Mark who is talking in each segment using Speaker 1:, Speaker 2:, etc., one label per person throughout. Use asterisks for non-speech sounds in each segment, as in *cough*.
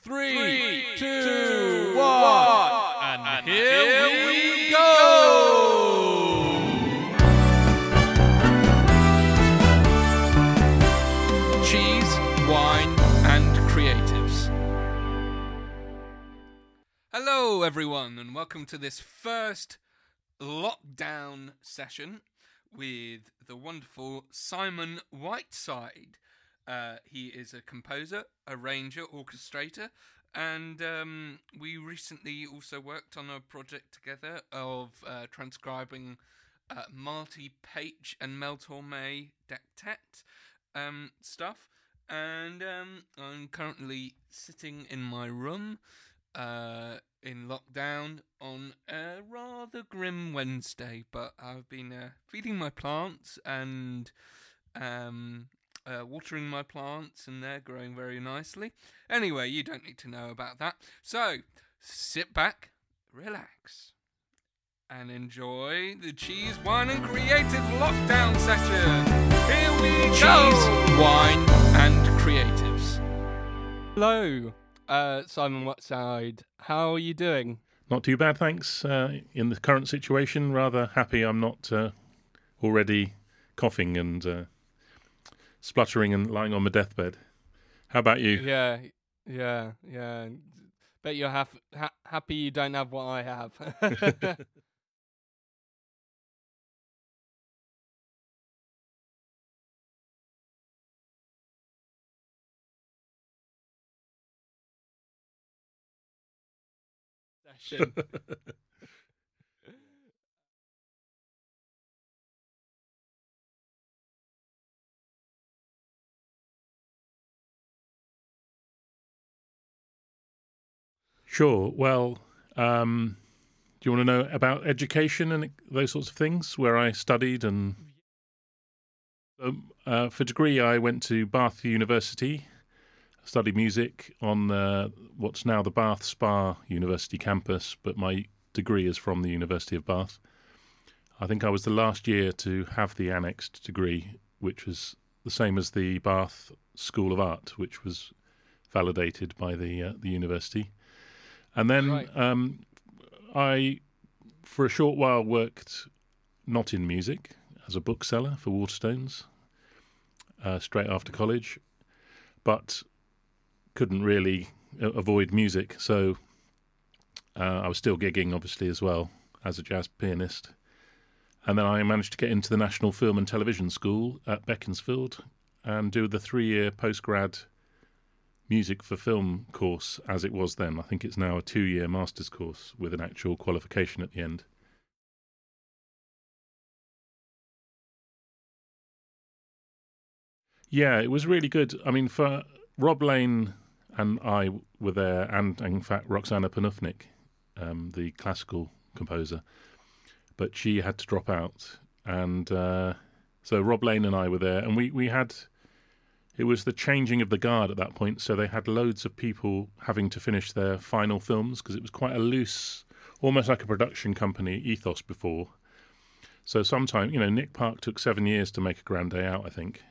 Speaker 1: Three, two, one, and, here, we go. Cheese, wine, and creatives. Hello, everyone, and welcome to this first lockdown session with the wonderful Simon Whiteside. Uh, he is a composer, arranger, orchestrator, and um, we recently also worked on a project together of uh, transcribing uh, Marty Paich and Mel Torme Dectet um, stuff. And um, I'm currently sitting in my room uh, in lockdown on a rather grim Wednesday, but I've been uh, feeding my plants and um, uh, watering my plants, and they're growing very nicely. Anyway, you don't need to know about that. So sit back, relax, and enjoy the Cheese, Wine, and Creative Lockdown session. Here we
Speaker 2: Cheese,
Speaker 1: go. wine, and creatives. Hello, uh, Simon Whiteside. How are you doing?
Speaker 2: Not too bad, thanks. Uh, in the current situation, rather happy I'm not uh, already coughing and uh, spluttering and lying on my deathbed. How about you?
Speaker 1: Yeah, yeah, yeah. Bet you're haf- ha- happy you don't have what I have. *laughs* *laughs* *laughs*
Speaker 2: Sure. Well, um, do you want to know about education and those sorts of things? Where I studied and um, uh, for degree, I went to Bath University. Studied music on uh, what's now the Bath Spa University campus, but my degree is from the University of Bath. I think I was the last year to have the annexed degree, which was the same as the Bath School of Art, which was validated by the uh, the university. And then
Speaker 1: Right.
Speaker 2: um, I, for a short while, worked not in music as a bookseller for Waterstones uh, straight after college, but couldn't really avoid music. So uh, I was still gigging, obviously, as well as a jazz pianist. And then I managed to get into the National Film and Television School at Beaconsfield and do the three year postgrad music for film course as it was then. I think it's now a two year master's course with an actual qualification at the end. Yeah, it was really good. I mean, for Rob Lane and I were there, and in fact, Roxana Panufnik, um, the classical composer, but she had to drop out. And uh, so Rob Lane and I were there, and we, we had it was the changing of the guard at that point. So they had loads of people having to finish their final films because it was quite a loose, almost like a production company ethos before. So sometime, you know, Nick Park took seven years to make a grand day out, I think.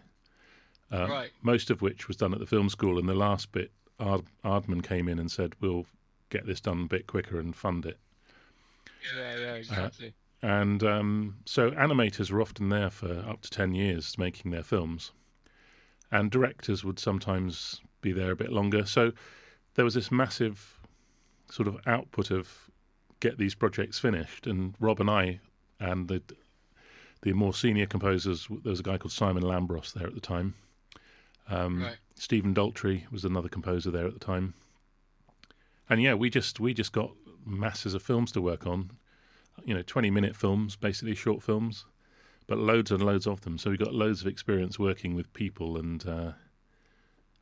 Speaker 2: Uh,
Speaker 1: Right.
Speaker 2: Most of which was done at the film school, and the last bit, Ard- Aardman came in and said, "We'll get this done a bit quicker and fund it."
Speaker 1: yeah, yeah, exactly.
Speaker 2: And um, so animators were often there for up to 10 years making their films. And directors would sometimes be there a bit longer. So there was this massive sort of output of get these projects finished. And Rob and I and the the more senior composers, there was a guy called Simon Lambros there at the time. Um,
Speaker 1: Right.
Speaker 2: Stephen Daltrey was another composer there at the time. And yeah, we just we just got masses of films to work on you know, 20 minute films, basically short films, but loads and loads of them. So we got loads of experience working with people and uh,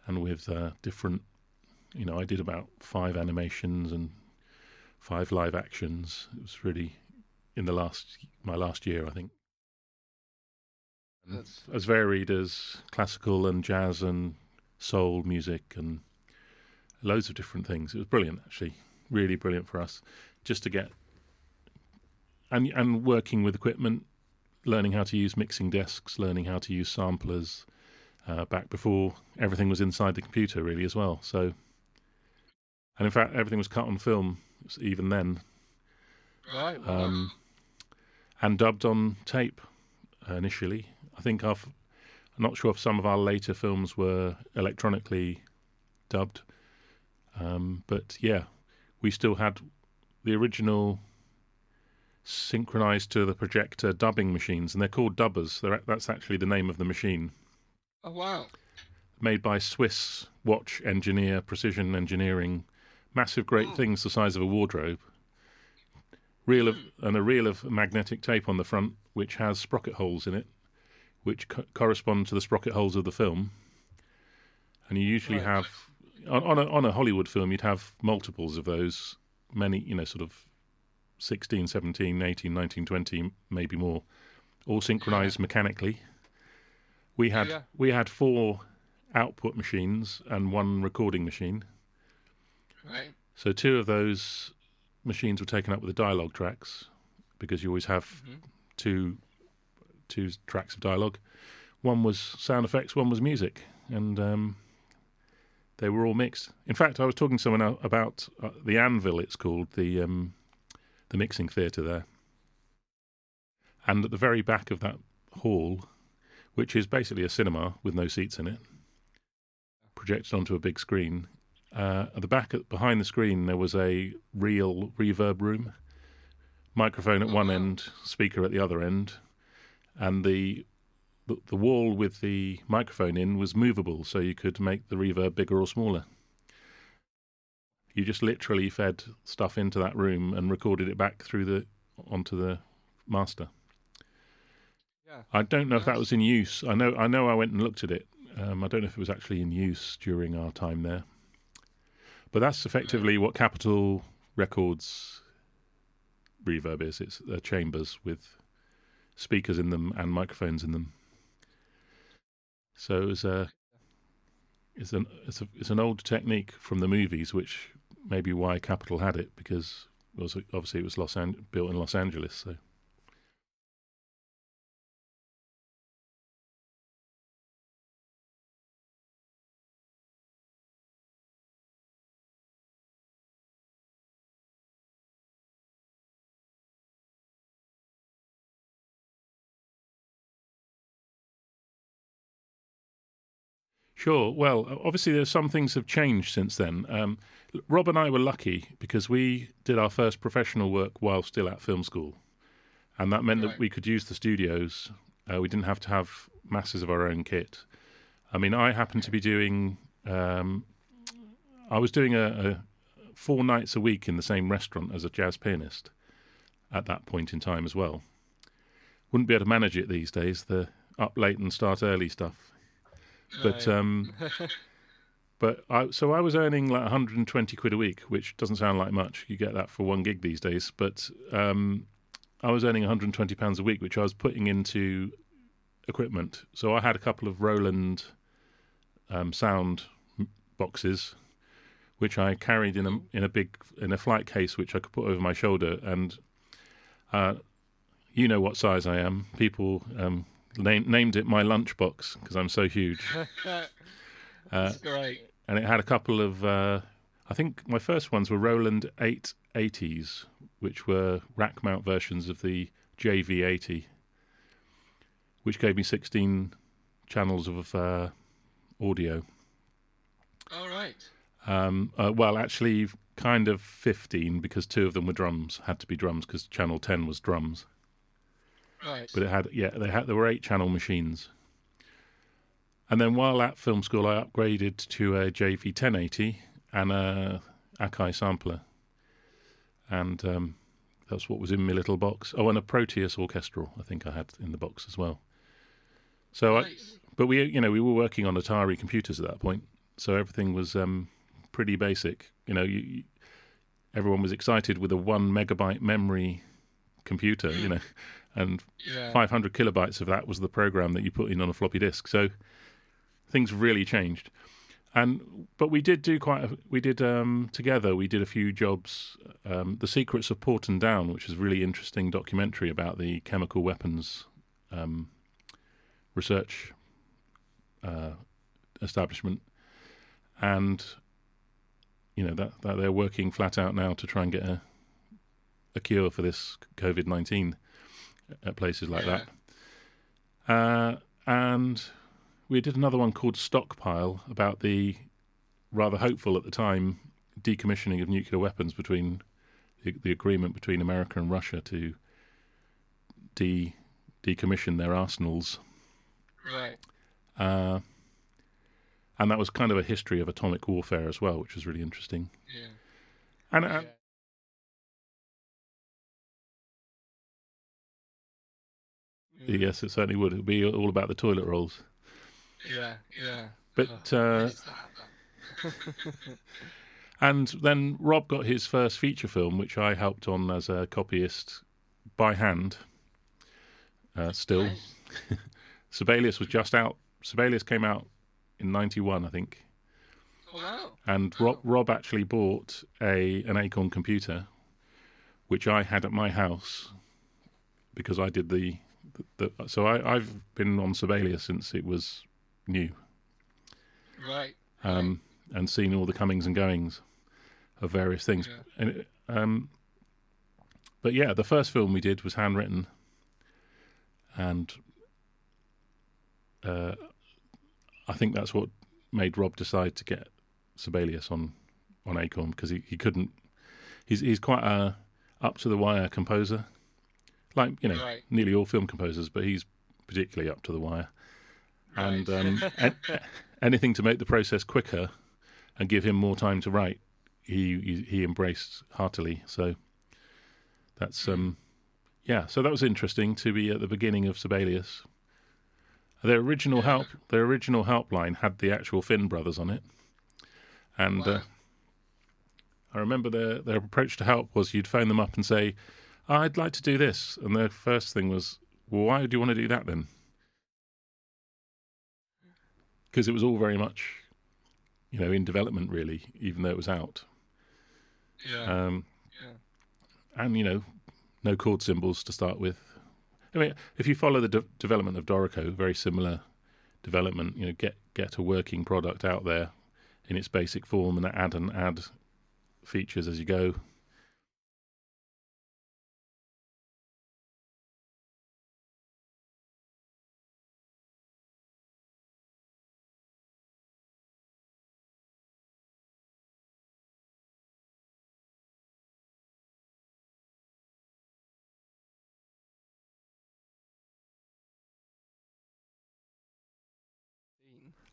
Speaker 2: and with uh, different. You know, I did about five animations and five live actions. It was really in the last my last year, I think.
Speaker 1: That's-
Speaker 2: as varied as classical and jazz and soul music and loads of different things. It was brilliant, actually, really brilliant for us, just to get and and working with equipment, learning how to use mixing desks, learning how to use samplers. Uh, back before everything was inside the computer, really as well. So and in fact, everything was cut on film even then,
Speaker 1: Right.
Speaker 2: um, and dubbed on tape uh, initially. I think f- I'm not sure if some of our later films were electronically dubbed, um, but yeah, we still had the original synchronized to the projector dubbing machines, and they're called dubbers. They're, that's actually the name of the machine,
Speaker 1: oh wow.
Speaker 2: made by Swiss watch engineer Precision Engineering. Massive, great
Speaker 1: Oh.
Speaker 2: things the size of a wardrobe. Reel of hmm. and a reel of magnetic tape on the front, which has sprocket holes in it, which co- correspond to the sprocket holes of the film. And you usually
Speaker 1: Right.
Speaker 2: have on, on a on a Hollywood film, you'd have multiples of those, many you know, sort of 16, 17, 18, 19, 20, maybe more, all synchronized mechanically. We had
Speaker 1: Yeah.
Speaker 2: we had four output machines and one recording machine.
Speaker 1: Right.
Speaker 2: So two of those machines were taken up with the dialogue tracks because you always have
Speaker 1: Mhm.
Speaker 2: two two tracks of dialogue. One was sound effects, one was music, and um, they were all mixed. In fact, I was talking to someone about uh, the Anvil. It's called the um, the mixing theatre there, and at the very back of that hall, which is basically a cinema with no seats in it, projected onto a big screen. Uh, at the back, at, behind the screen, there was a real reverb room, microphone at one end, speaker at the other end, and the, the the wall with the microphone in was movable, so you could make the reverb bigger or smaller. You just literally fed stuff into that room and recorded it back through the onto the master.
Speaker 1: Yeah.
Speaker 2: I don't know if that was in use. I know I know I went and looked at it. Um, I don't know if it was actually in use during our time there. But that's effectively what Capitol Records reverb is. It's uh, chambers with speakers in them and microphones in them. So it was a it's an it's, a, it's an old technique from the movies, which may be why Capitol had it because it was obviously it was Los An- built in Los Angeles. So Sure. Well, obviously, there's some things have changed since then. Um, Rob and I were lucky because we did our first professional work while still at film school, and that meant
Speaker 1: Right.
Speaker 2: that we could use the studios. Uh, we didn't have to have masses of our own kit. I mean, I happened to be doing. Um, I was doing a, a four nights a week in the same restaurant as a jazz pianist at that point in time as well. Wouldn't be able to manage it these days. The up late and start early stuff but um, *laughs* but I so I was earning like 120 quid a week, which doesn't sound like much. You get that for one gig these days, but um, I was earning 120 pounds a week, which I was putting into equipment. So I had a couple of Roland um, sound boxes, which I carried in a in a big in a flight case, which I could put over my shoulder, and uh, you know what size I am. People um, name, named it my lunchbox because I'm so huge. *laughs* Uh,
Speaker 1: That's great.
Speaker 2: and it had a couple of uh, I think my first ones were Roland 880s, which were rack mount versions of the JV80, which gave me 16 channels of uh, audio.
Speaker 1: All right.
Speaker 2: Um, uh, well, actually, kind of 15 because two of them were drums, had to be drums because channel 10 was drums.
Speaker 1: Right.
Speaker 2: But it had, yeah, they had there were eight channel machines. And then while at film school, I upgraded to a JV 1080 and a Akai sampler, and um, that's what was in my little box. Oh, and a Proteus orchestral, I think I had in the box as well. So, I, but we, you know, we were working on Atari computers at that point, so everything was um, pretty basic. You know, you, you, everyone was excited with a one megabyte memory computer, you know, and
Speaker 1: Yeah.
Speaker 2: 500 kilobytes of that was the program that you put in on a floppy disk. So things really changed. And but we did do quite. A, we did um, together. We did a few jobs. Um, the Secrets of Porton Down, which is a really interesting documentary about the chemical weapons um, research uh, establishment, and you know that, that they're working flat out now to try and get a a cure for this COVID nineteen at places like that. Uh, and we did another one called Stockpile about the rather hopeful at the time decommissioning of nuclear weapons between the, the agreement between America and Russia to de decommission their arsenals.
Speaker 1: Right.
Speaker 2: Uh, and that was kind of a history of atomic warfare as well, which was really interesting.
Speaker 1: Yeah.
Speaker 2: And, and
Speaker 1: Yeah.
Speaker 2: yes, it certainly would. It would be all about the toilet rolls.
Speaker 1: Yeah. Yeah.
Speaker 2: But uh,
Speaker 1: what is that? *laughs*
Speaker 2: and then Rob got his first feature film, which I helped on as a copyist by hand. Uh, still,
Speaker 1: Nice. *laughs*
Speaker 2: Sibelius was just out. Sibelius came out in '91, I think.
Speaker 1: Oh, wow.
Speaker 2: And Rob, Rob actually bought a an Acorn computer, which I had at my house because I did the, the, the so I, I've been on Sibelius since it was new,
Speaker 1: Right.
Speaker 2: um, and seen all the comings and goings of various things.
Speaker 1: Yeah.
Speaker 2: And it, um, but yeah, the first film we did was handwritten, and uh, I think that's what made Rob decide to get Sibelius on on Acorn because he, he couldn't. He's he's quite a up to the wire composer, like you know
Speaker 1: Right.
Speaker 2: nearly all film composers, but he's particularly up to the wire. And um, *laughs* an- anything to make the process quicker and give him more time to write, he he, he embraced heartily. So that's um, yeah. So that was interesting to be at the beginning of Sibelius. Their original
Speaker 1: Yeah.
Speaker 2: help, their original helpline had the actual Finn brothers on it, and
Speaker 1: Wow.
Speaker 2: uh, I remember their their approach to help was you'd phone them up and say, "I'd like to do this," and their first thing was, "Well, why do you want to do that then?" Because it was all very much, you know, in development really, even though it was out.
Speaker 1: yeah.
Speaker 2: Um,
Speaker 1: yeah.
Speaker 2: and you know, no chord symbols to start with. I mean, if you follow the de- development of Dorico, very similar development. You know, get get a working product out there in its basic form, and add and add features as you go.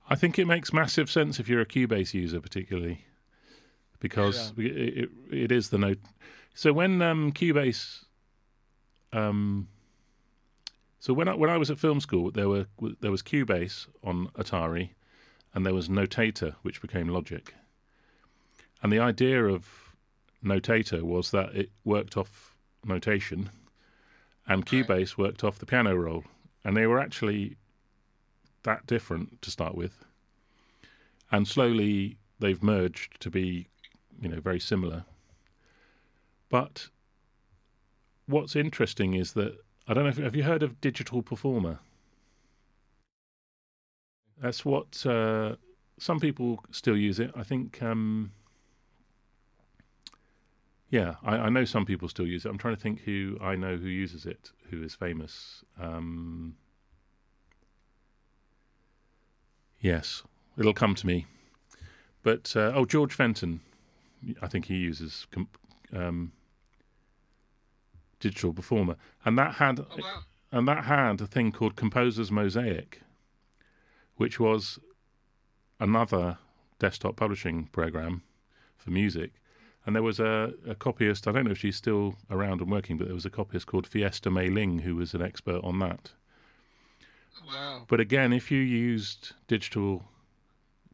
Speaker 2: I think it makes massive sense if you're a Cubase user, particularly because it, it it is the note. So when um, Cubase, um, so when I, when I was at film school, there were there was Cubase on Atari, and there was Notator, which became Logic. And the idea of Notator was that it worked off notation, and
Speaker 1: Right.
Speaker 2: Cubase worked off the piano roll, and they were actually that different to start with. And slowly they've merged to be, you know, very similar. But what's interesting is that I don't know if have you heard of Digital Performer? That's what uh, some people still use it. I think, um, yeah, I, I know some people still use it. I'm trying to think who I know who uses it, who is famous. Um, Yes, it'll come to me. But uh, oh, George Fenton, I think he uses um, digital performer, and that had
Speaker 1: Oh, wow.
Speaker 2: and that had a thing called Composer's Mosaic, which was another desktop publishing program for music. And there was a, a copyist, I don't know if she's still around and working, but there was a copyist called Fiesta Mei Ling who was an expert on that. But again, if you used digital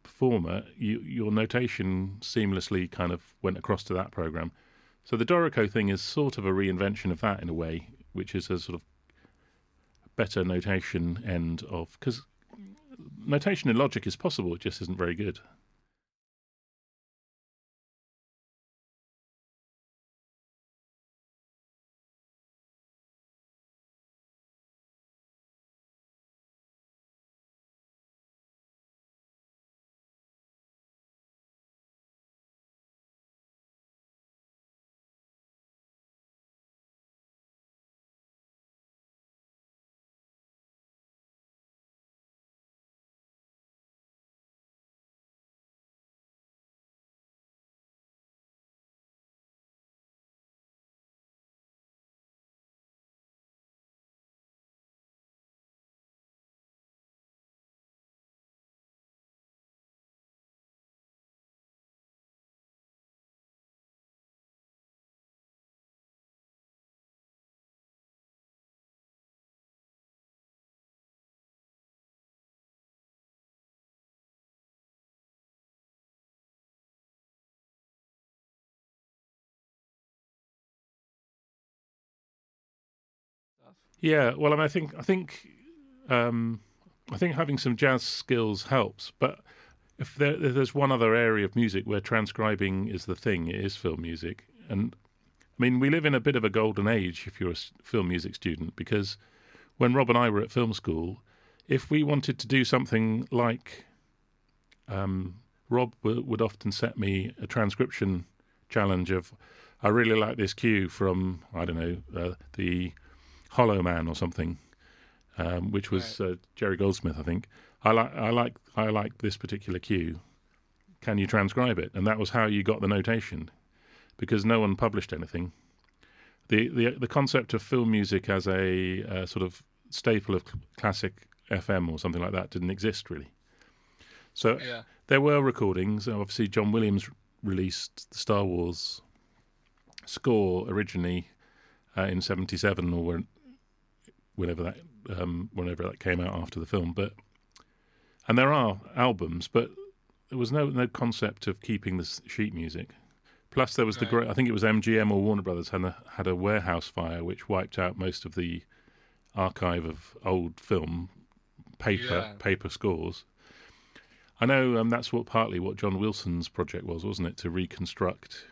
Speaker 2: performer, you, your notation seamlessly kind of went across to that program. So the Dorico thing is sort of a reinvention of that in a way, which is a sort of better notation end of because notation in Logic is possible, it just isn't very good. Yeah, well, I, mean, I think I think um, I think having some jazz skills helps, but if, there, if there's one other area of music where transcribing is the thing, it is film music. And I mean, we live in a bit of a golden age if you're a film music student, because when Rob and I were at film school, if we wanted to do something like um, Rob w- would often set me a transcription challenge of, I really like this cue from I don't know uh, the Hollow Man or something, um, which was right. uh, Jerry Goldsmith, I think. I like I like I like this particular cue. Can you transcribe it? And that was how you got the notation, because no one published anything. the the The concept of film music as a uh, sort of staple of classic FM or something like that didn't exist really. So yeah. there were recordings. Obviously, John Williams released the Star Wars score originally uh, in '77 or whenever that um, whenever that came out after the film. But and there are albums, but there was no no concept of keeping the sheet music. Plus, there was right. the great. I think it was MGM or Warner Brothers had a, had a warehouse fire which wiped out most of the archive of old film paper yeah. paper scores. I know um, that's what partly what John Wilson's project was, wasn't it, to reconstruct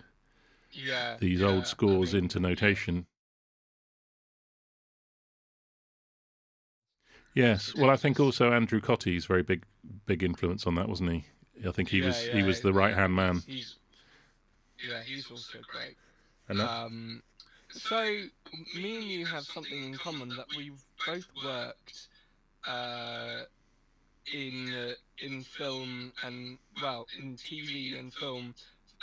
Speaker 1: yeah,
Speaker 2: these
Speaker 1: yeah.
Speaker 2: old scores I mean, into notation. Yes, well, I think also Andrew Cottee's very big, big influence on that, wasn't he? I think he
Speaker 1: yeah,
Speaker 2: was
Speaker 1: yeah,
Speaker 2: he was the right hand man.
Speaker 1: He's, yeah, he's also great. Um, so me and you have something in common that we've both worked uh, in uh, in film and well in TV and film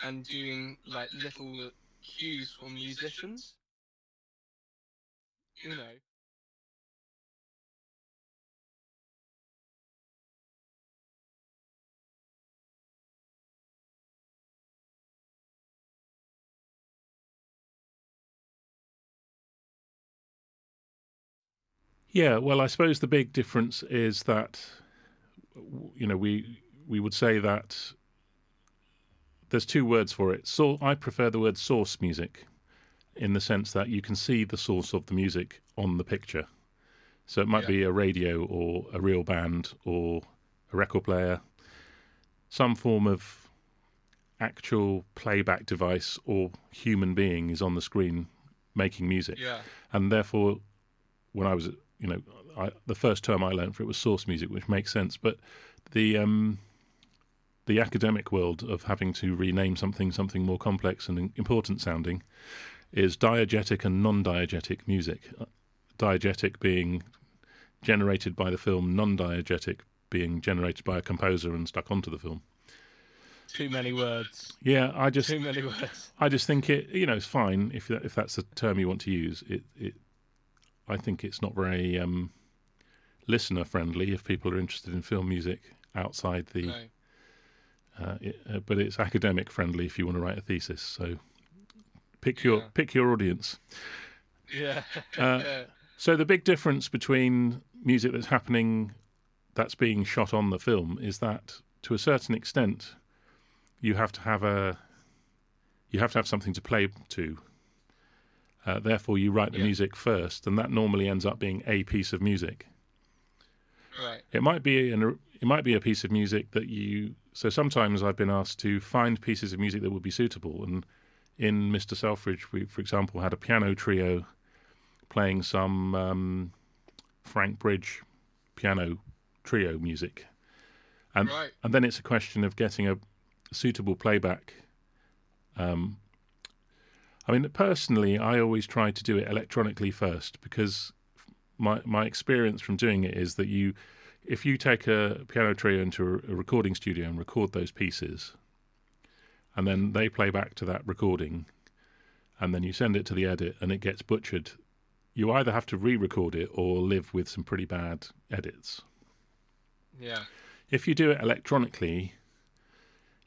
Speaker 1: and doing like little cues for musicians. You know.
Speaker 2: Yeah, well, I suppose the big difference is that, you know, we we would say that there's two words for it. So I prefer the word source music, in the sense that you can see the source of the music on the picture. So it might yeah. be a radio or a real band or a record player, some form of actual playback device or human being is on the screen making music.
Speaker 1: Yeah.
Speaker 2: And therefore, when I was you know, I, the first term I learned for it was source music, which makes sense. But the um, the academic world of having to rename something something more complex and important sounding is diegetic and non-diegetic music. Uh, diegetic being generated by the film, non-diegetic being generated by a composer and stuck onto the film.
Speaker 1: Too many words.
Speaker 2: Yeah, I just
Speaker 1: too many words.
Speaker 2: I just think it. You know, it's fine if that, if that's the term you want to use. It it I think it's not very um, listener friendly if people are interested in film music outside the.
Speaker 1: No.
Speaker 2: Uh, it, uh, but it's academic friendly if you want to write a thesis. So pick your
Speaker 1: yeah.
Speaker 2: pick your audience.
Speaker 1: Yeah. *laughs*
Speaker 2: Uh,
Speaker 1: yeah.
Speaker 2: So the big difference between music that's happening, that's being shot on the film, is that to a certain extent, you have to have a you have to have something to play to uh, therefore, you write the yeah. music first, and that normally ends up being a piece of music.
Speaker 1: Right.
Speaker 2: It might be an it might be a piece of music that you. So sometimes I've been asked to find pieces of music that would be suitable, and in Mr. Selfridge, we, for example, had a piano trio playing some um, Frank Bridge piano trio music, and
Speaker 1: right.
Speaker 2: and then it's a question of getting a suitable playback um, I mean, personally, I always try to do it electronically first because my my experience from doing it is that you, if you take a piano trio into a, recording studio and record those pieces, and then they play back to that recording, and then you send it to the edit and it gets butchered, you either have to re-record it or live with some pretty bad edits.
Speaker 1: Yeah.
Speaker 2: If you do it electronically,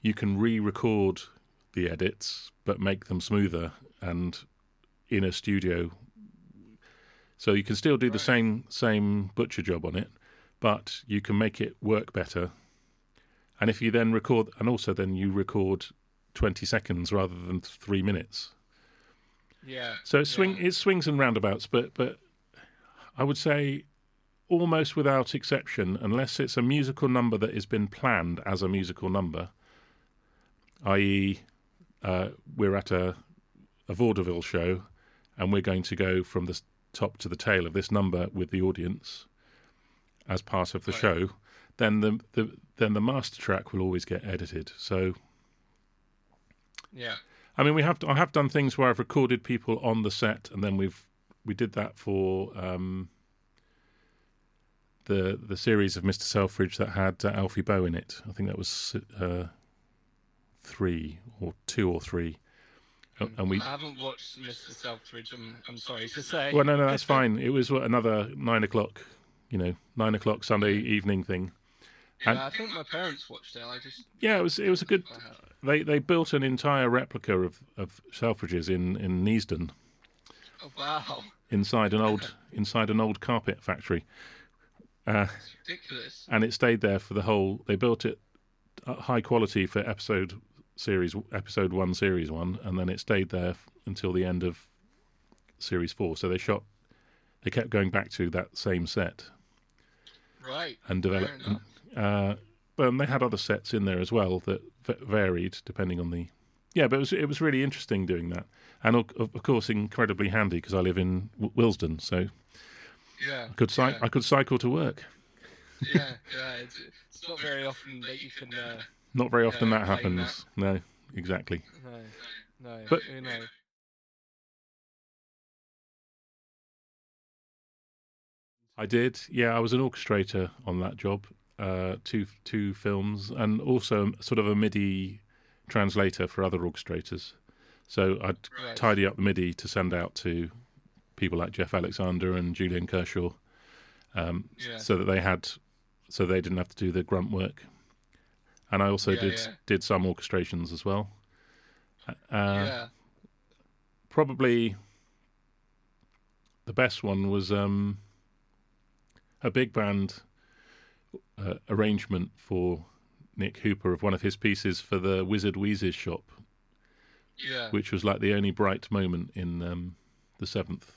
Speaker 2: you can re-record the edits but make them smoother and in a studio. So you can still do right. the same same butcher job on it, but you can make it work better. And if you then record, and also then you record twenty seconds rather than three minutes.
Speaker 1: Yeah.
Speaker 2: So it swing
Speaker 1: yeah.
Speaker 2: it swings and roundabouts, but but I would say almost without exception, unless it's a musical number that has been planned as a musical number, i.e., uh, we're at a, a vaudeville show and we're going to go from the top to the tail of this number with the audience as part of the
Speaker 1: Right.
Speaker 2: show, then the, the then the master track will always get edited. So
Speaker 1: Yeah.
Speaker 2: I mean, we have I have done things where I've recorded people on the set, and then we've we did that for um, the the series of Mister Selfridge that had uh, Alfie Boe in it. I think that was uh, three or two or three, and we.
Speaker 1: I haven't watched Mr. Selfridge. I'm, I'm sorry to say.
Speaker 2: Well, no, no, that's *laughs* fine. It was what, another nine o'clock, you know, nine o'clock Sunday evening thing. and-
Speaker 1: Yeah, I think my parents watched it. I just.
Speaker 2: Yeah, it was it was a good. They they built an entire replica of of Selfridges in in Neasden.
Speaker 1: Oh, wow.
Speaker 2: inside an old *laughs* inside an old carpet factory, uh,
Speaker 1: ridiculous.
Speaker 2: and it stayed there for the whole. They built it high quality for episode series episode one, series one, and then it stayed there f- until the end of series four. So they shot. They kept going back to that same set
Speaker 1: Right.
Speaker 2: and developed. Uh, but they had other sets in there as well that v- varied depending on the. Yeah, but it was it was really interesting doing that, and of, of course incredibly handy because I live in W- Willesden, so
Speaker 1: Yeah.
Speaker 2: I could cy-
Speaker 1: yeah.
Speaker 2: I could cycle to work.
Speaker 1: yeah, yeah. *laughs* It's, it's not very often that you can. Uh,
Speaker 2: Not very often that happens. No, exactly.
Speaker 1: no, no.
Speaker 2: But-. I did. Yeah, I was an orchestrator on that job. Uh, two two films, and also sort of a MIDI translator for other orchestrators. So I'd
Speaker 1: Right.
Speaker 2: tidy up the MIDI to send out to people like Jeff Alexander and Julian Kershaw, um,
Speaker 1: Yeah.
Speaker 2: so that they had, so they didn't have to do the grunt work. And I also
Speaker 1: Yeah,
Speaker 2: did
Speaker 1: yeah.
Speaker 2: did some orchestrations as well. Uh,
Speaker 1: yeah.
Speaker 2: probably the best one was um, a big band uh, arrangement for Nick Hooper of one of his pieces for the Wizard Wheezes shop,
Speaker 1: Yeah.
Speaker 2: which was like the only bright moment in um, the seventh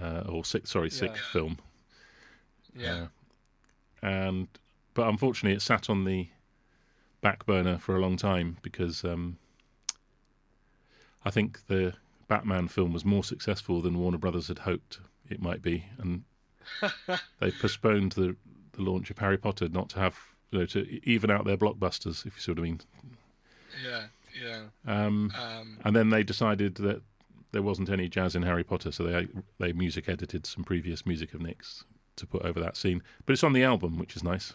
Speaker 2: uh, or sixth, sorry, sixth film.
Speaker 1: Yeah.
Speaker 2: Uh, and but unfortunately, it sat on the back burner for a long time because um, I think the Batman film was more successful than Warner Brothers had hoped it might be, and *laughs* they postponed the the launch of Harry Potter not to have you know to even out their blockbusters, if you see what I mean.
Speaker 1: yeah. Yeah.
Speaker 2: Um,
Speaker 1: Um,
Speaker 2: and then they decided that there wasn't any jazz in Harry Potter, so they they music edited some previous music of Nick's to put over that scene. But it's on the album, which is nice.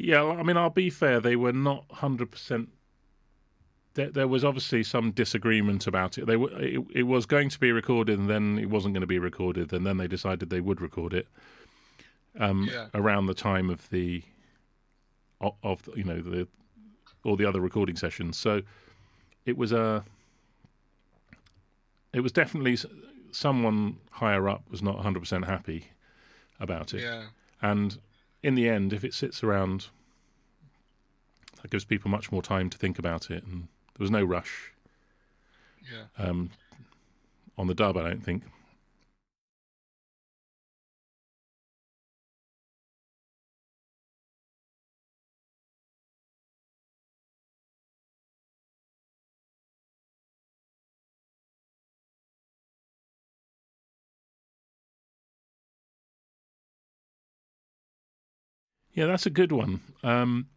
Speaker 2: Yeah, I mean, I'll be fair. They were not hundred percent. There, was obviously some disagreement about it. They were, it, it was going to be recorded, and then it wasn't going to be recorded, and then they decided they would record it um,
Speaker 1: Yeah.
Speaker 2: around the time of the of, of you know the all the other recording sessions. So it was a it was definitely someone higher up was not hundred percent happy about it.
Speaker 1: yeah.
Speaker 2: And in the end, if it sits around, that gives people much more time to think about it. And there was no rush
Speaker 1: Yeah.
Speaker 2: um, on the dub, I don't think. Yeah, that's a good one. Um,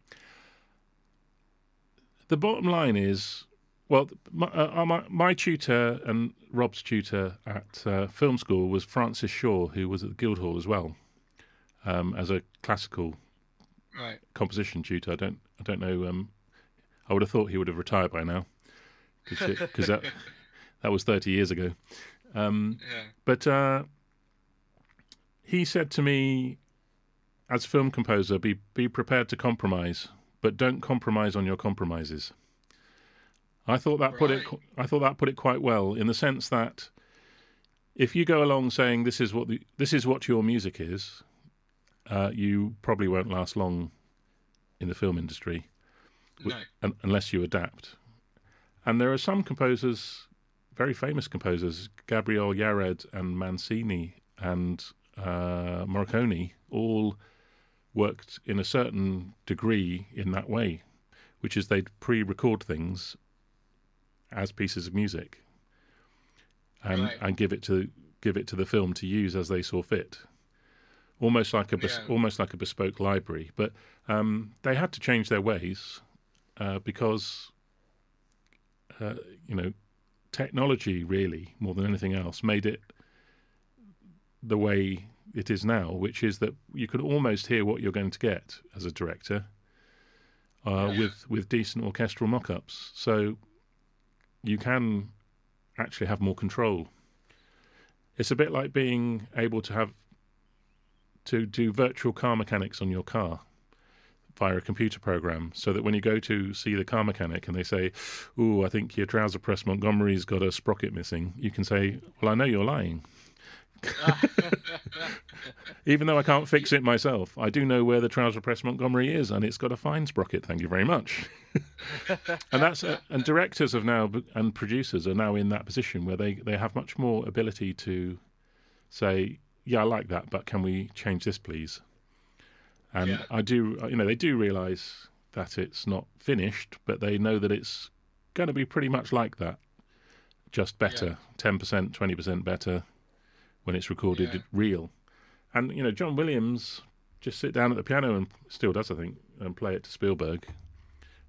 Speaker 2: the bottom line is, well, my, uh, my, my tutor and Rob's tutor at uh, film school was Francis Shaw, who was at the Guildhall as well, um, as a classical
Speaker 1: Right.
Speaker 2: composition tutor. I don't, I don't know. Um, I would have thought he would have retired by now. because that *laughs* that was thirty years ago. Um,
Speaker 1: Yeah.
Speaker 2: but uh, he said to me, as film composer, be be prepared to compromise, but don't compromise on your compromises. I thought that put it.
Speaker 1: Right.
Speaker 2: I thought that put it quite well in the sense that if you go along saying this is what the, this is what your music is, uh, you probably won't last long in the film industry
Speaker 1: No.
Speaker 2: un- unless you adapt. And there are some composers, very famous composers, Gabriel Yared and Mancini and uh, Morricone, all worked in a certain degree in that way, which is they'd pre-record things as pieces of music and
Speaker 1: Right.
Speaker 2: and give it to give it to the film to use as they saw fit. Almost like a bes-
Speaker 1: Yeah.
Speaker 2: almost like a bespoke library, but um, they had to change their ways uh, because uh, you know technology really more than anything else made it the way it is now, which is that you can almost hear what you're going to get as a director uh, with with decent orchestral mock-ups. So you can actually have more control. It's a bit like being able to have to do virtual car mechanics on your car via a computer program so that when you go to see the car mechanic and they say, "Ooh, I think your trouser press Montgomery's got a sprocket missing," you can say, "Well, I know you're lying." *laughs* Even though I can't fix it myself, I do know where the trouser press Montgomery is, and it's got a fine sprocket. Thank you very much. *laughs* and that's uh, and directors have now and producers are now in that position where they they have much more ability to say, "Yeah, I like that, but can we change this, please?" And
Speaker 1: Yeah.
Speaker 2: I do, you know, they do realise that it's not finished, but they know that it's going to be pretty much like that, just better, ten percent, twenty percent better when it's recorded
Speaker 1: Yeah.
Speaker 2: real. And you know, John Williams just sit down at the piano and still does, I think, and play it to Spielberg,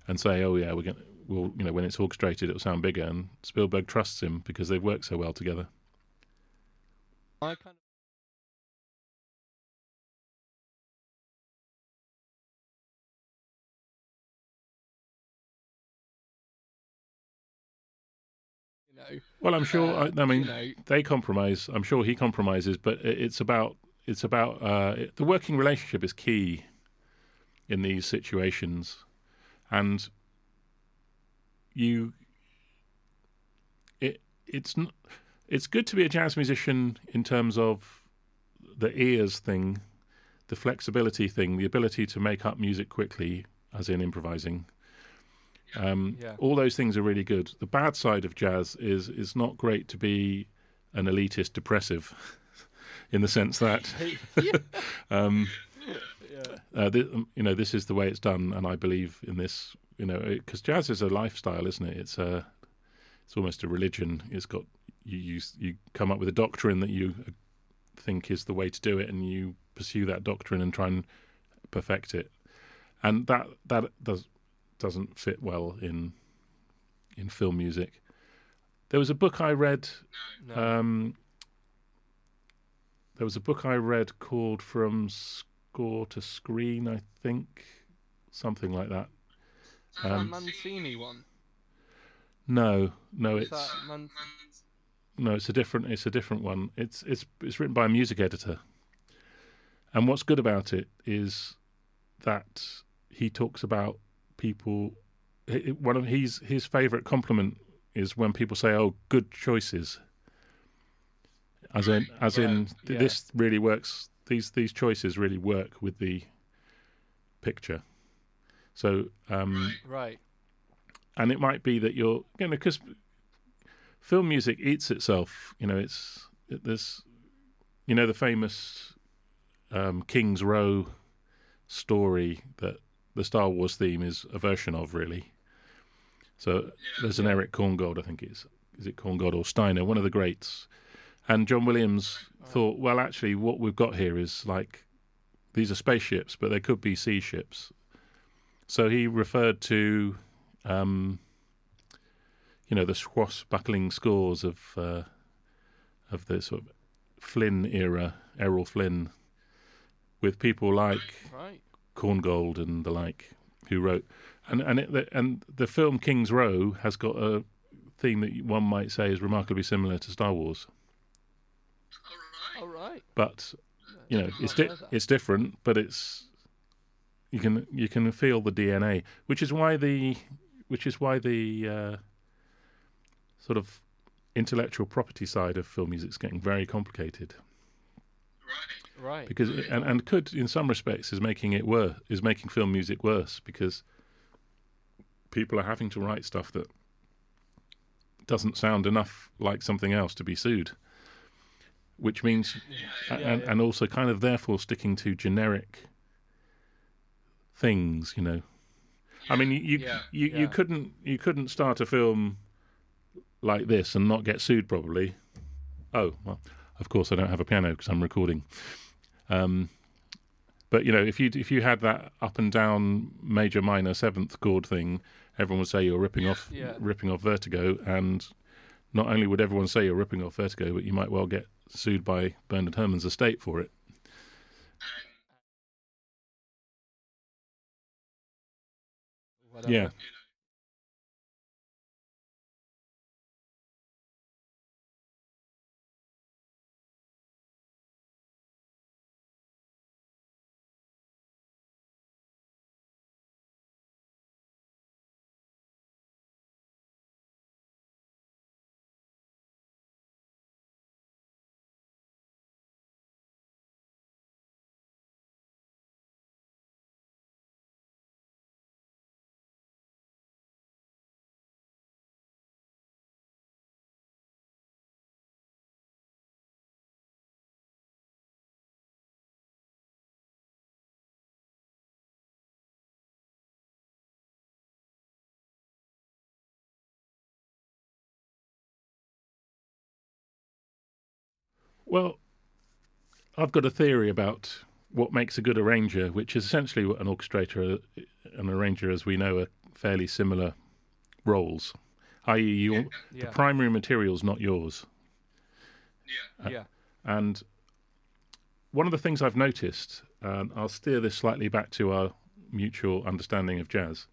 Speaker 2: and say, "Oh yeah, we're going, to well, you know, when it's orchestrated, it'll sound bigger." And Spielberg trusts him because they've worked so well together.
Speaker 3: I kind of know,
Speaker 2: Well, I'm sure. I, I mean,
Speaker 3: you know,
Speaker 2: they compromise. I'm sure he compromises, but it's about it's about uh, the working relationship is key in these situations, and you it it's n- it's good to be a jazz musician in terms of the ears thing, the flexibility thing, the ability to make up music quickly, as in improvising. Um,
Speaker 3: Yeah.
Speaker 2: All those things are really good. The bad side of jazz is is not great to be an elitist depressive, *laughs* in the sense that *laughs* *laughs* um,
Speaker 3: yeah,
Speaker 2: uh, th- um, you know this is the way it's done, and I believe in this. You know, because jazz is a lifestyle, isn't it? It's a it's almost a religion. It's got you you you come up with a doctrine that you uh, think is the way to do it, and you pursue that doctrine and try and perfect it. And that that does doesn't fit well in in film music. There was a book I read
Speaker 3: no,
Speaker 2: um, there was a book I read called From Score to Screen, I think, something like that.
Speaker 3: Is that
Speaker 2: um,
Speaker 3: Mancini one.
Speaker 2: No, no,
Speaker 3: Is
Speaker 2: it's
Speaker 3: Man-
Speaker 2: no, it's a different, it's a different one. It's it's it's written by a music editor, and what's good about it is that he talks about people. One of his his favorite compliment is when people say, "Oh, good choices." As in, as in,
Speaker 3: yeah.
Speaker 2: this really works. These these choices really work with the picture. So, um,
Speaker 3: right.
Speaker 2: and it might be that you're you know because film music eats itself you know it's it, there's you know the famous um, king's row story that the star wars theme is a version of really. So there's an erich korngold i think it's is. It korngold or steiner? One of the greats. And john williams thought well actually what we've got here is like these are spaceships but they could be sea ships. So he referred to um, you know, the swashbuckling scores of uh, of the sort of Flynn era, Errol Flynn, with people like
Speaker 3: Right.
Speaker 2: Korngold and the like, who wrote, and and it, the, and the film King's Row has got a theme that one might say is remarkably similar to Star Wars,
Speaker 3: All right.
Speaker 2: but you know it's di- it's different, but it's you can you can feel the DNA, which is why the which is why the uh, sort of intellectual property side of film music is getting very complicated
Speaker 3: Right.
Speaker 2: Because it, and and could in some respects is making it worse is making film music worse because people are having to write stuff that doesn't sound enough like something else to be sued which means
Speaker 3: Yeah,
Speaker 2: and,
Speaker 3: yeah.
Speaker 2: and also kind of therefore sticking to generic things you know. I mean you you,
Speaker 3: Yeah,
Speaker 2: you, you couldn't you couldn't start a film like this and not get sued probably. Oh well of course i don't have a piano because i'm recording um but you know if you if you had that up and down major minor seventh chord thing everyone would say you're ripping off
Speaker 3: Yeah.
Speaker 2: ripping off vertigo and not only would everyone say you're ripping off vertigo but you might well get sued by bernard herrmann's estate for it
Speaker 3: Whatever.
Speaker 2: yeah Well, I've got a theory about what makes a good arranger, which is essentially what an orchestrator and arranger, as we know, are fairly similar roles. I.e., you, the
Speaker 3: Yeah.
Speaker 2: primary is not yours.
Speaker 3: yeah.
Speaker 2: And one of the things I've noticed, and I'll steer this slightly back to our mutual understanding of jazz,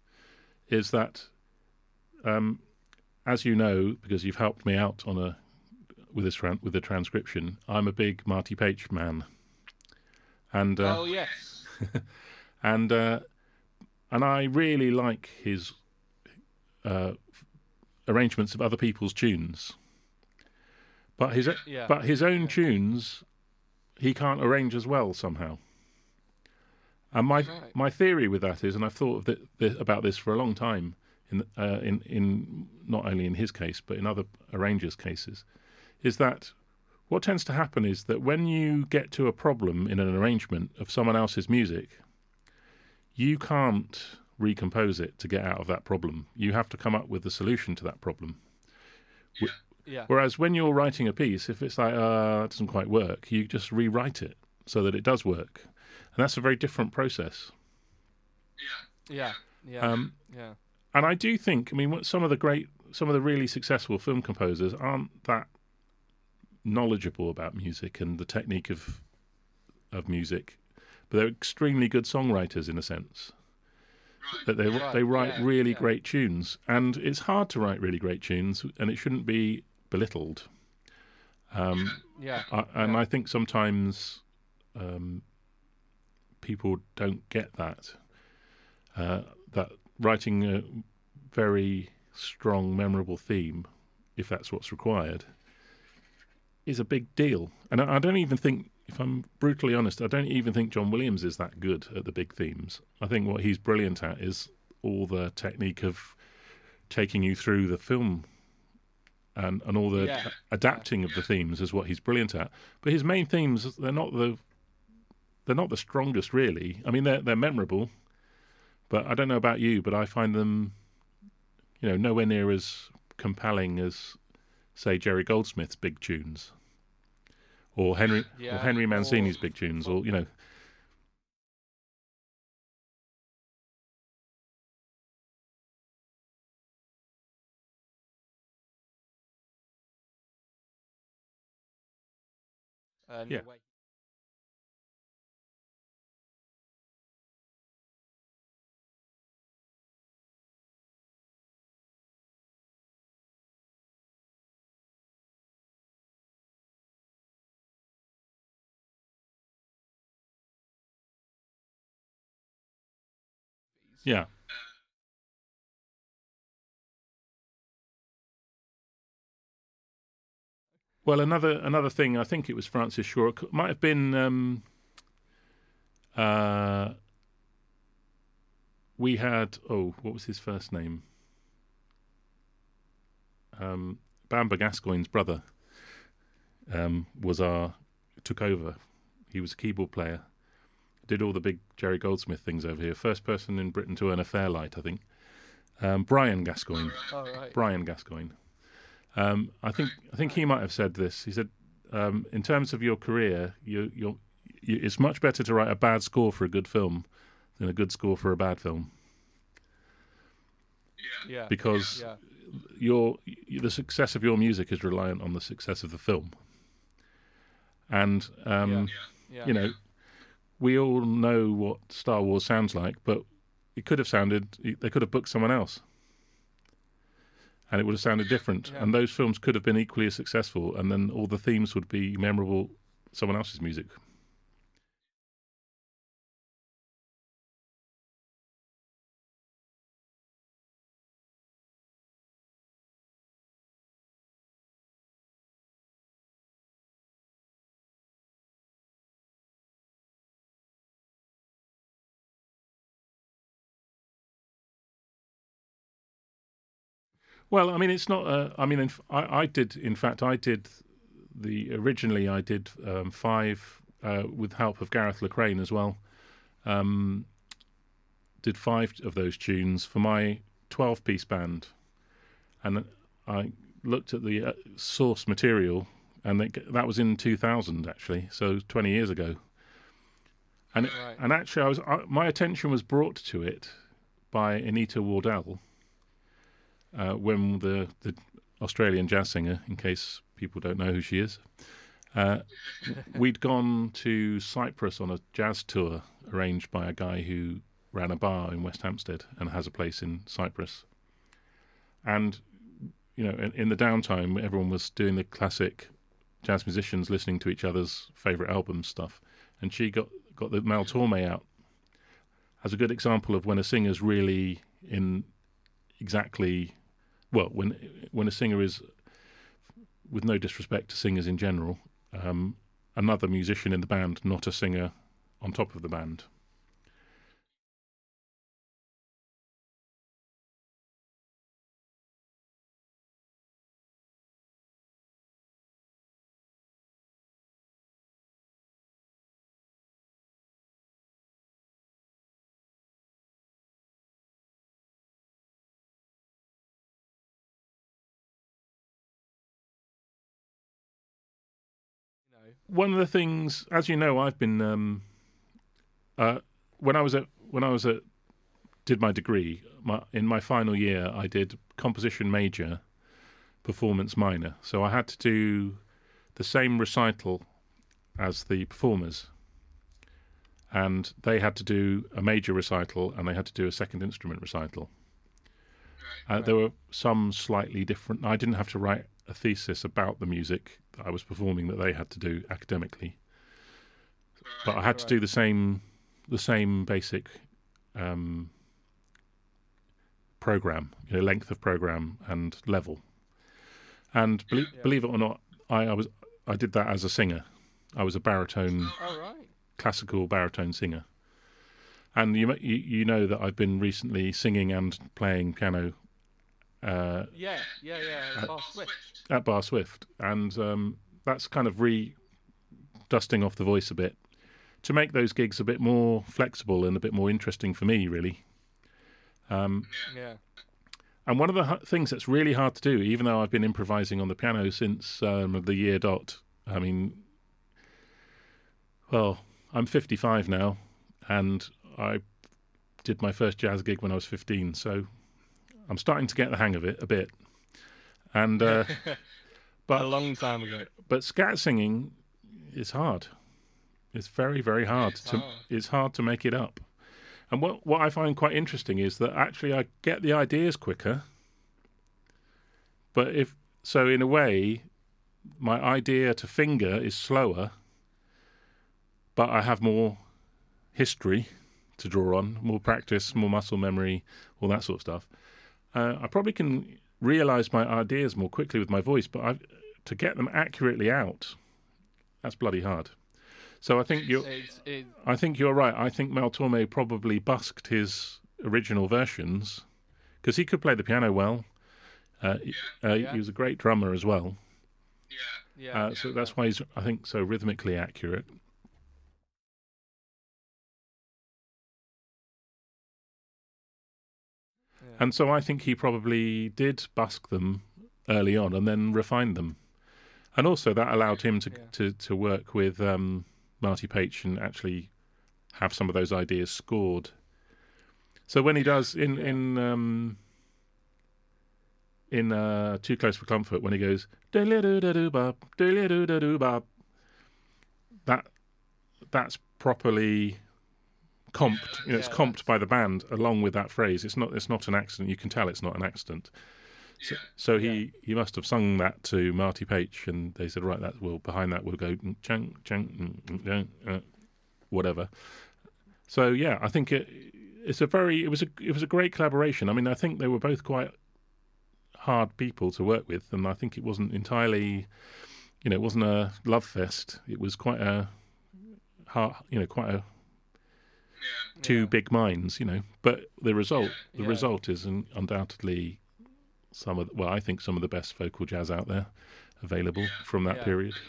Speaker 2: is that, um, as you know, because you've helped me out on a with this tran- with the transcription, I'm a big Marty Paich man, and uh,
Speaker 3: oh yes. *laughs*
Speaker 2: and uh, and I really like his uh, arrangements of other people's tunes. But his
Speaker 3: Yeah.
Speaker 2: but his own tunes, he can't arrange as well somehow. And my
Speaker 3: Right.
Speaker 2: my theory with that is, and I've thought of th- th- about this for a long time, in uh, in in not only in his case but in other arrangers' cases, is that what tends to happen is that when you get to a problem in an arrangement of someone else's music, you can't recompose it to get out of that problem. You have to come up with the solution to that problem.
Speaker 3: Yeah.
Speaker 2: Whereas when you're writing a piece, if it's like, uh, it doesn't quite work, you just rewrite it so that it does work. And that's a very different process.
Speaker 3: Yeah. Yeah.
Speaker 2: Um,
Speaker 3: yeah.
Speaker 2: and I do think, I mean, what- some of the great, some of the really successful film composers aren't that knowledgeable about music and the technique of of music, but they're extremely good songwriters in a sense. That they
Speaker 3: Right,
Speaker 2: they write
Speaker 3: yeah,
Speaker 2: really
Speaker 3: yeah.
Speaker 2: great tunes, and it's hard to write really great tunes, and it shouldn't be belittled. Um,
Speaker 3: Yeah.
Speaker 2: I, and
Speaker 3: Yeah.
Speaker 2: I think sometimes um, people don't get that. Uh, that writing a very strong, memorable theme, if that's what's required, is a big deal. And I, I don't even think, if I'm brutally honest, I don't even think John Williams is that good at the big themes. I think what he's brilliant at is all the technique of taking you through the film and, and all the
Speaker 3: Yeah.
Speaker 2: adapting of the themes is what he's brilliant at. But his main themes, they're not the they're not the strongest really. I mean they're they're memorable, but I don't know about you, but I find them you know, nowhere near as compelling as say Jerry Goldsmith's big tunes. Or Henry
Speaker 3: Yeah.
Speaker 2: or Henry Mancini's
Speaker 3: Or-
Speaker 2: big tunes or you know uh,
Speaker 3: And
Speaker 2: Yeah.
Speaker 3: way-
Speaker 2: Yeah. Well, another another thing, I think it was Francis Shaw. Might have been. Um, uh, we had oh, what was his first name? Um, Bamber Gascoigne's brother um, was our took over. He was a keyboard player. Did all the big Jerry Goldsmith things over here. First person in Britain to earn a Fairlight, I think. Um, Brian Gascoigne.
Speaker 3: All right.
Speaker 2: Brian Gascoigne. Um, I think I think he might have said this. He said, um, in terms of your career, you, you're, you, it's much better to write a bad score for a good film than a good score for a bad film
Speaker 3: Yeah.
Speaker 2: because
Speaker 3: Yeah.
Speaker 2: your the success of your music is reliant on the success of the film. And um,
Speaker 3: Yeah.
Speaker 2: you know, we all know what Star Wars sounds like, but it could have sounded they could have booked someone else. And it would have sounded different.
Speaker 3: Yeah.
Speaker 2: And those films could have been equally as successful and then all the themes would be memorable someone else's music. Well, I mean, it's not. Uh, I mean, in, I, I did. In fact, I did the originally. I did um, five uh, with help of Gareth Lockrane as well. Um, did five of those tunes for my twelve-piece band, and I looked at the uh, source material, and it, that was in two thousand actually, so twenty years ago. And
Speaker 3: Right.
Speaker 2: and actually, I was I, my attention was brought to it by Anita Wardell uh, when the the Australian jazz singer, in case people don't know who she is, uh, *laughs* we'd gone to Cyprus on a jazz tour arranged by a guy who ran a bar in West Hampstead and has a place in Cyprus. And you know, in, in the downtime, everyone was doing the classic jazz musicians listening to each other's favorite album stuff, and she got got the Mel Torme out as a good example of when a singer's really in exactly well when when a singer is with no disrespect to singers in general um, another musician in the band not a singer on top of the band one of the things as you know I've been um, uh, when I was at when I was at did my degree my, in my final year I did composition major performance minor. So I had to do the same recital as the performers. And they had to do a major recital and they had to do a second instrument recital. Uh, there were some slightly different I didn't have to write a thesis about the music that I was performing that they had to do academically but I had to do the same the same basic um, program, you know, length of program and level. And belie-
Speaker 3: Yeah.
Speaker 2: believe it or not, I, I was I did that as a singer. I was a baritone,
Speaker 3: All right.
Speaker 2: classical baritone singer. And you, you you know that I've been recently singing and playing piano uh,
Speaker 3: Yeah. Yeah. Yeah. Bar Swift.
Speaker 2: at Bar Swift, and um, that's kind of re dusting off the voice a bit to make those gigs a bit more flexible and a bit more interesting for me, really. Um,
Speaker 3: Yeah.
Speaker 2: and one of the hu- things that's really hard to do, even though I've been improvising on the piano since um, the year dot, I mean, well, I'm 55 now, and I did my first jazz gig when I was 15, so I'm starting to get the hang of it a bit. And uh, *laughs* but
Speaker 3: a long time ago.
Speaker 2: but scat singing is hard. It's very very hard
Speaker 3: It's
Speaker 2: to
Speaker 3: hard.
Speaker 2: it's hard to make it up. And what what I find quite interesting is that actually I get the ideas quicker. But if so in a way my idea to finger is slower but I have more history to draw on, more practice, more muscle memory, all that sort of stuff. Uh, I probably can realize my ideas more quickly with my voice, but I, to get them accurately out, that's bloody hard. So I think you're,
Speaker 3: It's, it,
Speaker 2: I think you're right. I think Mel Torme probably busked his original versions because he could play the piano well. Uh, uh,
Speaker 3: Yeah.
Speaker 2: He was a great drummer as well.
Speaker 3: yeah.
Speaker 2: Uh, so that's why he's, I think, so rhythmically accurate. And so I think he probably did busk them early on and then refined them. And also that allowed him to
Speaker 3: Yeah.
Speaker 2: to, to work with um, Marty Paich and actually have some of those ideas scored. So when he does in
Speaker 3: Yeah.
Speaker 2: in um, in uh, Too Close for Comfort, when he goes that that's properly comped. You know, it's
Speaker 3: Yeah,
Speaker 2: comped by the band along with that phrase. It's not it's not an accident. You can tell it's not an accident. So, so he, he must have sung that to Marty Paich, and they said, right, that will behind that will go mm, chang chang mm, mm, uh, whatever. So yeah, I think it, it's a very it was a it was a great collaboration. I mean, I think they were both quite hard people to work with, and I think it wasn't entirely, you know, it wasn't a love fest. It was quite a hard, you know, quite a two big minds, you know. But the result, the
Speaker 3: Yeah.
Speaker 2: result is undoubtedly some of, well, I think some of the best vocal jazz out there available from that
Speaker 3: Yeah.
Speaker 2: period.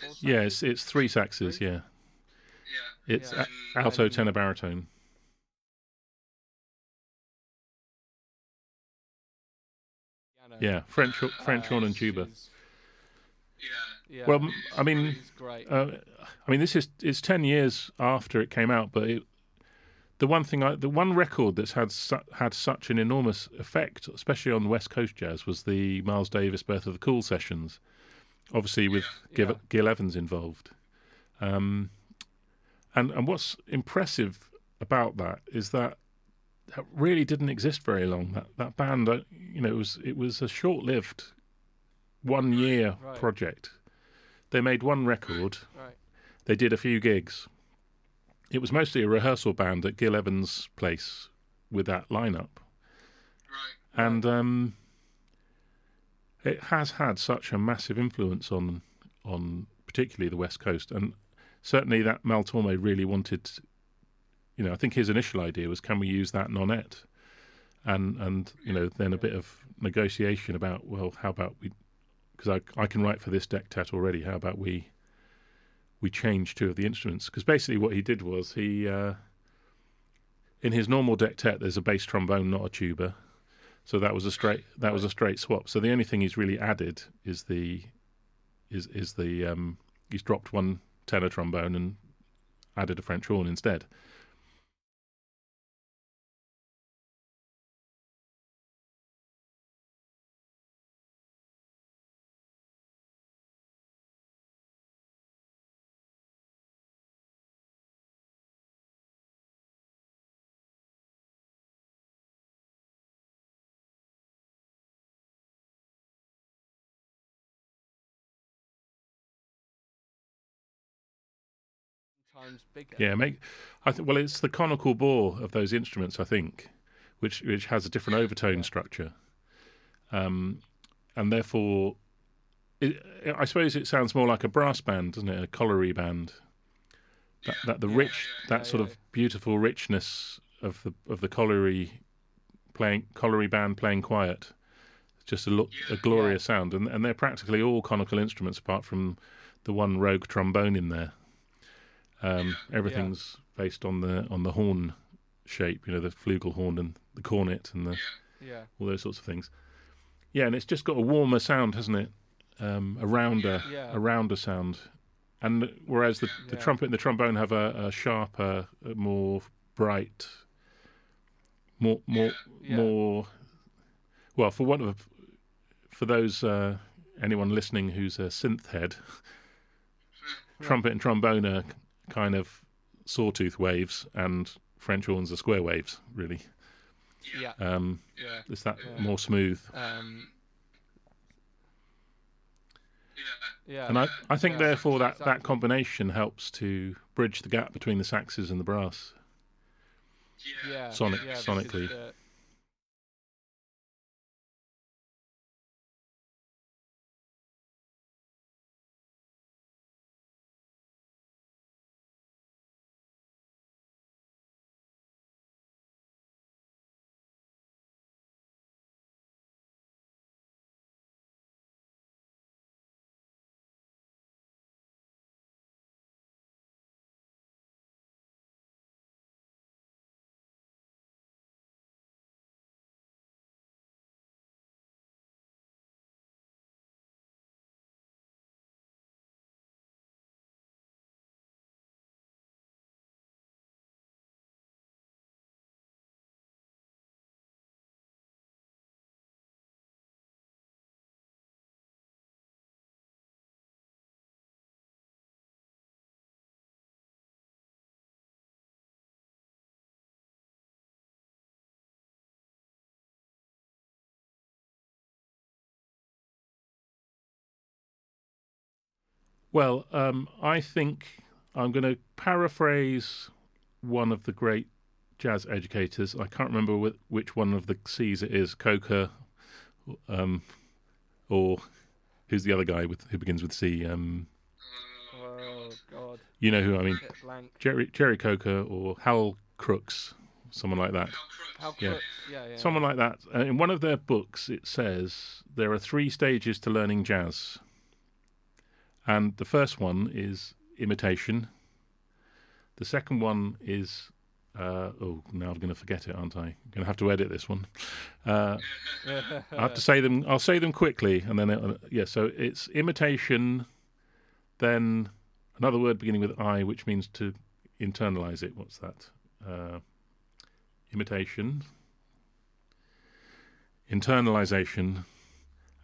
Speaker 3: Four
Speaker 2: Yeah, it's it's three saxes.
Speaker 3: Three?
Speaker 2: Yeah, it's
Speaker 3: Yeah.
Speaker 2: a- alto, tenor, baritone. Yeah, French French horn and tuba.
Speaker 3: Yeah.
Speaker 2: Well, I mean, uh, I mean, this is it's ten years after it came out, but it, the one thing, I, the one record that's had su- had such an enormous effect, especially on West Coast jazz, was the Miles Davis "Birth of the Cool" sessions. Obviously, with Gil,
Speaker 3: Yeah.
Speaker 2: Gil Evans involved. Um, and and what's impressive about that is that that really didn't exist very long. That that band, uh, you know, it was it was a short-lived, one-year
Speaker 3: Right.
Speaker 2: project. They made one record.
Speaker 3: right.
Speaker 2: They did a few gigs. It was mostly a rehearsal band at Gil Evans' place with that lineup, and um, it has had such a massive influence on on particularly the West Coast, and certainly that Mel Torme really wanted. You know, I think his initial idea was, can we use that nonette? And and you know, then a bit of negotiation about, well, how about we? Because I I can write for this dectet already. How about we? We change two of the instruments because basically what he did was he. Uh, in his normal dectet, there's a bass trombone, not a tuba. So that was a straight that was a straight swap. So the only thing he's really added is the is is the um, he's dropped one tenor trombone and added a French horn instead.
Speaker 3: Times bigger.
Speaker 2: Yeah, make I think well it's the conical bore of those instruments I think, which which has a different overtone structure, um, and therefore, it, I suppose it sounds more like a brass band, doesn't it? A colliery band. That, that the rich, that sort of beautiful richness of the of the colliery playing colliery band playing quiet, just a look a glorious sound, and and they're practically all conical instruments apart from the one rogue trombone in there. Um, everything's based on the on the horn shape, you know, the flugelhorn and the cornet and the,
Speaker 3: Yeah.
Speaker 2: all those sorts of things. Yeah, and it's just got a warmer sound, hasn't it? Um, a rounder,
Speaker 3: Yeah.
Speaker 2: a rounder sound. And whereas the, the trumpet and the trombone have a, a sharper, a more bright, more more
Speaker 3: Yeah.
Speaker 2: more. Well, for one of for those uh, anyone listening who's a synth head, *laughs* trumpet and trombone are kind of sawtooth waves, and French horns are square waves. Really,
Speaker 3: Yeah.
Speaker 2: um,
Speaker 3: Yeah.
Speaker 2: it's that
Speaker 3: Yeah.
Speaker 2: more smooth.
Speaker 3: Um, yeah.
Speaker 2: And I, I think
Speaker 3: Yeah,
Speaker 2: therefore that, that combination helps to bridge the gap between the saxes and the brass.
Speaker 3: yeah.
Speaker 2: sonic-
Speaker 3: yeah, because
Speaker 2: sonically. Well, um, I think I'm going to paraphrase one of the great jazz educators. I can't remember which one of the C's it is, Coker, um, or who's the other guy with who begins with C? Um,
Speaker 3: Oh God.
Speaker 2: you know who I mean?
Speaker 3: Blank.
Speaker 2: Jerry Jerry Coker or Hal Crooks, someone like that.
Speaker 3: How
Speaker 2: Yeah.
Speaker 3: crooks? Yeah. Yeah.
Speaker 2: Someone like that. Uh, in one of their books, it says there are three stages to learning jazz. And the first one is imitation. The second one is. Uh, oh, now I'm going to forget it, aren't I? I'm going to have to edit this one. Uh, I have to say them. I'll say them quickly, and then it, yeah. So it's imitation, then another word beginning with I, which means to internalize it. What's that? Uh, imitation, internalization,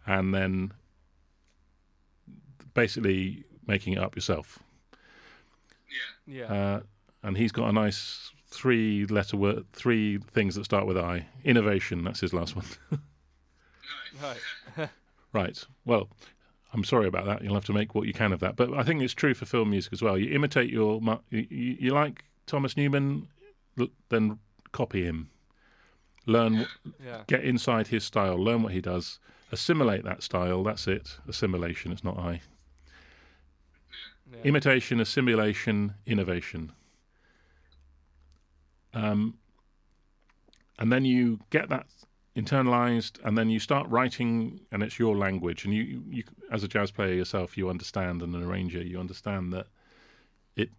Speaker 2: and then basically making it up yourself.
Speaker 3: yeah.
Speaker 2: Uh, and he's got a nice three-letter word, three things that start with I. Innovation. That's his last one. *laughs*
Speaker 3: Right. *laughs*
Speaker 2: Right. Well, I'm sorry about that. You'll have to make what you can of that. But I think it's true for film music as well. You imitate your. You, you, you like Thomas Newman, then copy him. Learn,
Speaker 3: Yeah.
Speaker 2: get inside his style. Learn what he does. Assimilate that style. That's it. Assimilation. It's not I.
Speaker 3: yeah.
Speaker 2: Imitation, assimilation, innovation. Um, and then you get that internalized, and then you start writing, and it's your language. And you, you, you as a jazz player yourself, you understand, and an arranger, you understand that it,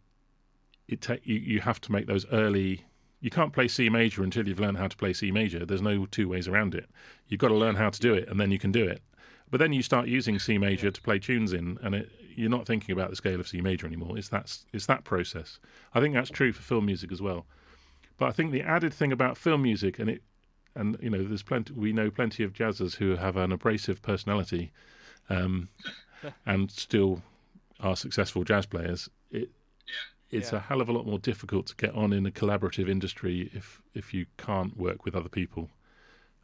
Speaker 2: it ta- you, you have to make those early. You can't play C major until you've learned how to play C major. There's no two ways around it. You've got to learn how to do it, and then you can do it. But then you start using C major to play tunes in, and it, you're not thinking about the scale of C major anymore. It's that it's that process. I think that's true for film music as well. But I think the added thing about film music, and it, and you know, there's plenty. We know plenty of jazzers who have an abrasive personality, um, *laughs* and still are successful jazz players. It, it's
Speaker 3: Yeah.
Speaker 2: a hell of a lot more difficult to get on in a collaborative industry if if you can't work with other people,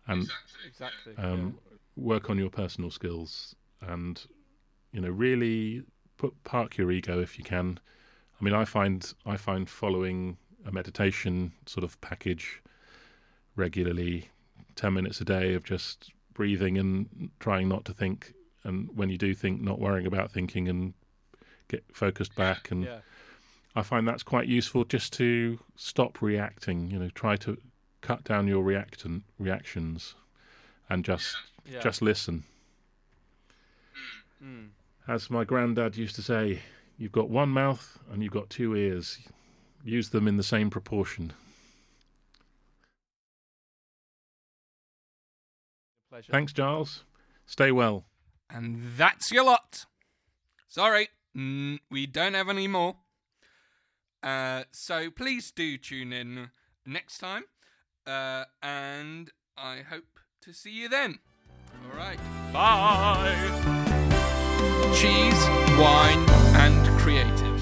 Speaker 2: and
Speaker 3: Exactly.
Speaker 2: um, work on your personal skills and you know really put park your ego if you can i mean i find i find following a meditation sort of package regularly 10 minutes a day of just breathing and trying not to think and when you do think not worrying about thinking and get focused back and
Speaker 3: yeah. yeah.
Speaker 2: I find that's quite useful just to stop reacting. You know, try to cut down your reactant reactions and just
Speaker 3: Yeah.
Speaker 2: just listen.
Speaker 3: Mm.
Speaker 2: As my granddad used to say, you've got one mouth and you've got two ears. Use them in the same proportion.
Speaker 3: Pleasure.
Speaker 2: Thanks, Giles. Stay well.
Speaker 1: And that's your lot. Sorry, mm, we don't have any more. Uh, so please do tune in next time uh, and I hope to see you then. All right.
Speaker 2: Bye
Speaker 1: cheese, wine, and creative.